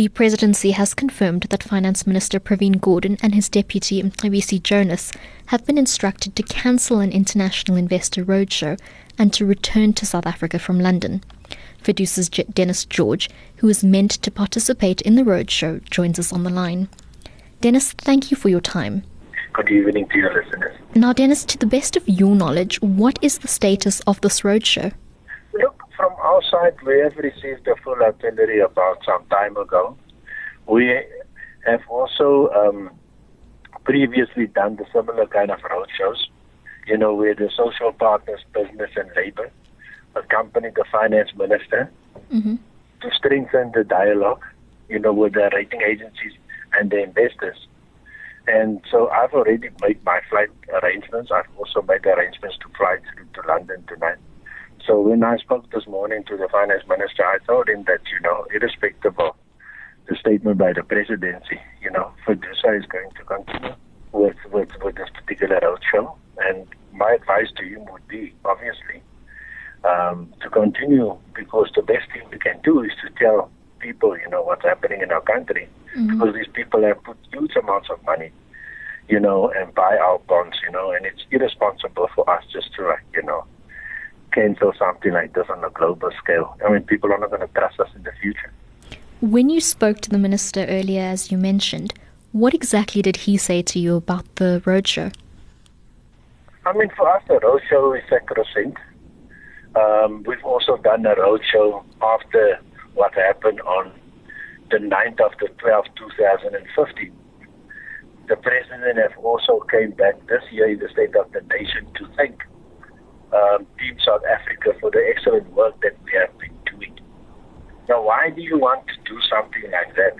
the presidency has confirmed that Finance Minister Pravin Gordhan and his deputy Mcebisi Jonas have been instructed to cancel an international investor roadshow and to return to South Africa from London. FEDUSA's Dennis George, who is meant to participate in the roadshow, joins us on the line. Dennis, thank you for your time. Good evening to your listeners. Now, Dennis, to the best of your knowledge, what is the status of this roadshow? From our side, we have received a full itinerary about some time ago. We have also um, previously done the similar kind of roadshows, you know, where the social partners, business and labor, accompanied the finance minister mm-hmm. to strengthen the dialogue, you know, with the rating agencies and the investors. And so I've already made my flight arrangements. I've also made arrangements to fly through to London tonight. So when I spoke this morning to the finance minister, I told him that, you know, irrespective of the statement by the presidency, you know, FEDUSA is going to continue with, with, with this particular roadshow. And my advice to him would be, obviously, um, to continue because the best thing we can do is to tell people, you know, what's happening in our country. Mm-hmm. Because these people have put huge amounts of money, you know, and buy our bonds, you know, and it's irresponsible for us just to, like, you know, cancel something like this on a global scale. I mean, people are not going to trust us in the future. When you spoke to the minister earlier, as you mentioned, what exactly did he say to you about the roadshow? I mean, for us, the roadshow is sacrosanct. Um, we've also done a roadshow after what happened on the 9th of the 12th, 2015. The president has also came back this year in the State of the Nation to thank um, Team South Africa for the excellent work that we have been doing. Now, why do you want to do something like that,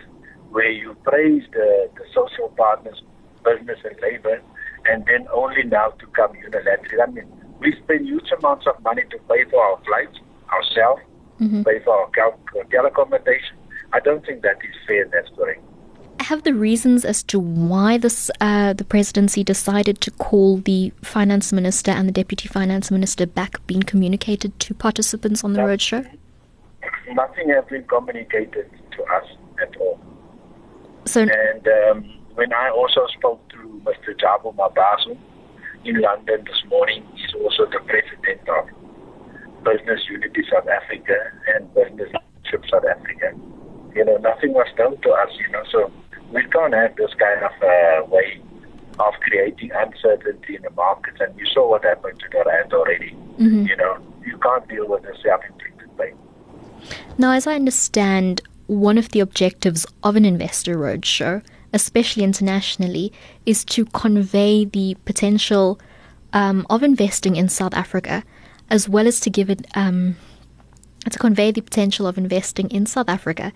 where you praise the, the social partners, business and labor, and then only now to come unilaterally? I mean, we spend huge amounts of money to pay for our flights ourselves, mm-hmm. pay for our hotel accommodation. I don't think that is fair. That's correct have the reasons as to why this uh, the presidency decided to call the finance minister and the deputy finance minister back been communicated to participants on the roadshow? Nothing has been communicated to us at all. So, and um, when I also spoke to Mr. Jabu Mabuza in London this morning, he's also the president of Business Unity South Africa and Business South Africa. You know, nothing was done to us, you know, so can't have this kind of uh, way of creating uncertainty in the markets. And you saw what happened to the rand already. Mm-hmm. You know, you can't deal with the self-inflicted pain. Now, as I understand, one of the objectives of an investor roadshow, especially internationally, is to convey the potential um, of investing in South Africa, as well as to give it um, to convey the potential of investing in South Africa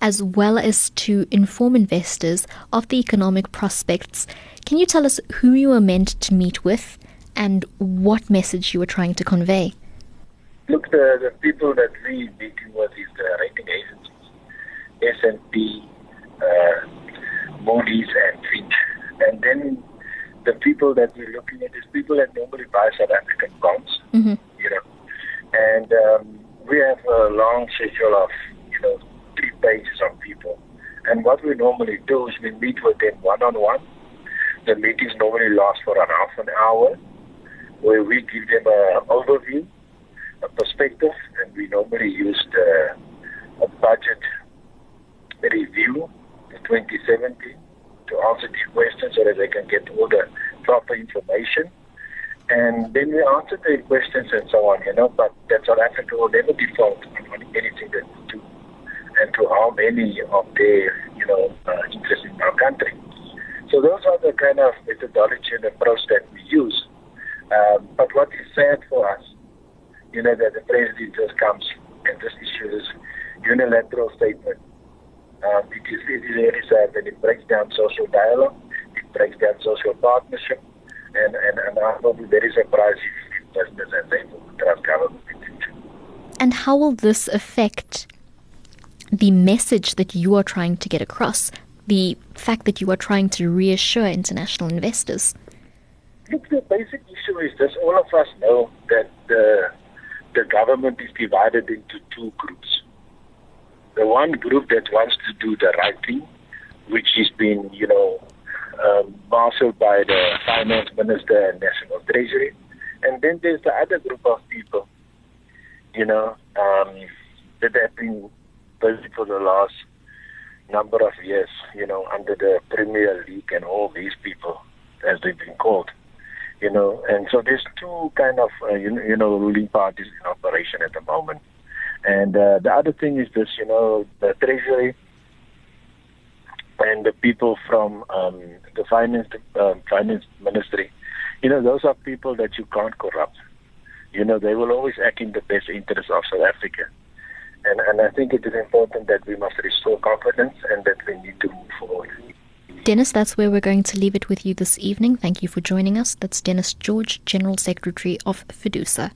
as well as to inform investors of the economic prospects. Can you tell us who you were meant to meet with and what message you were trying to convey? Look, the, the people that we meeting with is the rating agencies, S&P, uh, Moody's and Fitch. And then the people that we're looking at is people that normally buy South African bonds, mm-hmm. you know. And um, we have a long schedule of, you know, pages of people. And what we normally do is we meet with them one on one. The meetings normally last for an half an hour, where we give them an overview, a perspective, and we normally use the a budget review, the 2017, to answer these questions so that they can get all the proper information. And then we answer their questions and so on, you know, but that South Africa will never default on anything that and to how many of their, you know, uh, interests in our country. So those are the kind of methodology and approach that we use. Um, but what is sad for us, you know, that the president just comes and just issues unilateral statement. Um, it is really, really sad that it breaks down social dialogue, it breaks down social partnership, and, and, and I will be very surprised if business and they will trust government. And how will this affect the message that you are trying to get across, the fact that you are trying to reassure international investors? Look, the basic issue is this all of us know that the, the government is divided into two groups. the one group that wants to do the right thing, which has been, you know, um, marshaled by the finance minister and national treasury. And then there's the other group of people, you know, um, that have been for the last number of years, you know, under the Premier League and all these people, as they've been called, you know. And so there's two kind of, uh, you, know, you know, ruling parties in operation at the moment. And uh, the other thing is this, you know, the Treasury and the people from um, the finance uh, finance ministry, you know, those are people that you can't corrupt. You know, they will always act in the best interest of South Africa. And, and I think it is important that we must restore confidence and that we need to move forward. Dennis, that's where we're going to leave it with you this evening. Thank you for joining us. That's Dennis George, General Secretary of FEDUSA.